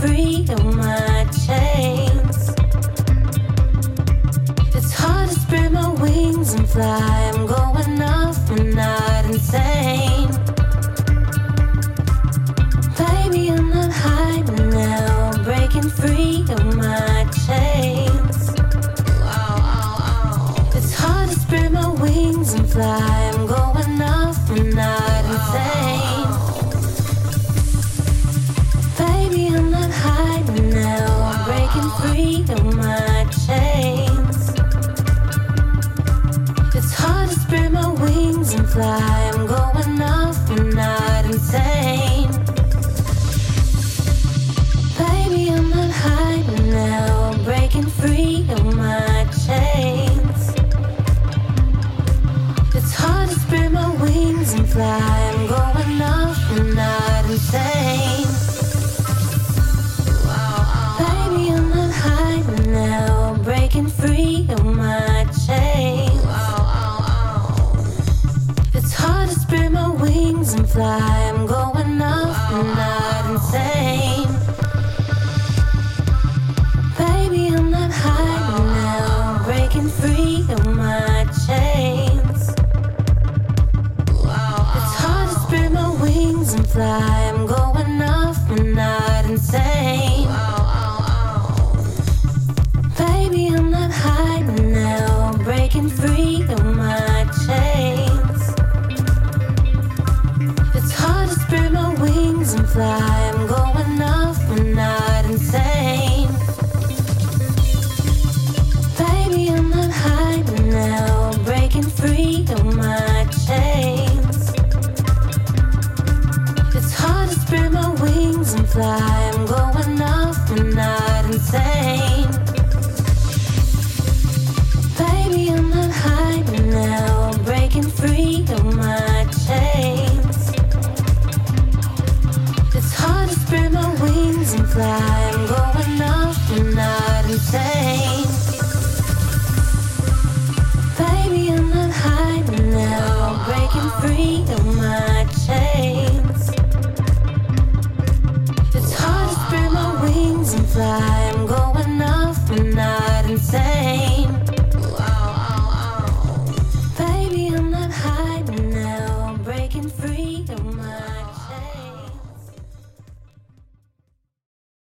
free of my chains. It's hard to spread my wings and fly. I'm going off, not insane. Baby, I'm not hiding now. Breaking free of my chains. It's hard to spread my wings and fly. free of my chains. It's hard to spread my wings and fly. I'm going off not insane. Baby, I'm not hiding now. Breaking free of my chains. It's hard to spread my wings and fly. Free of my chains. It's hard to spread my wings and fly. I'm going off and not insane. Baby, I'm not hiding now. Breaking free of my chains. It's hard to spread my wings and fly. free of my chains. It's hard to spread my wings and fly. I'm going off, I'm not insane. Baby, I'm not hiding now. Breaking free of my chains. It's hard to spread my wings and fly. spread my wings and fly. I'm going off, not insane. Baby, I'm not hiding now. Breaking free of my chains. It's hard to spread my wings and fly. I'm going off, but not insane. Baby, I'm not hiding now. Breaking free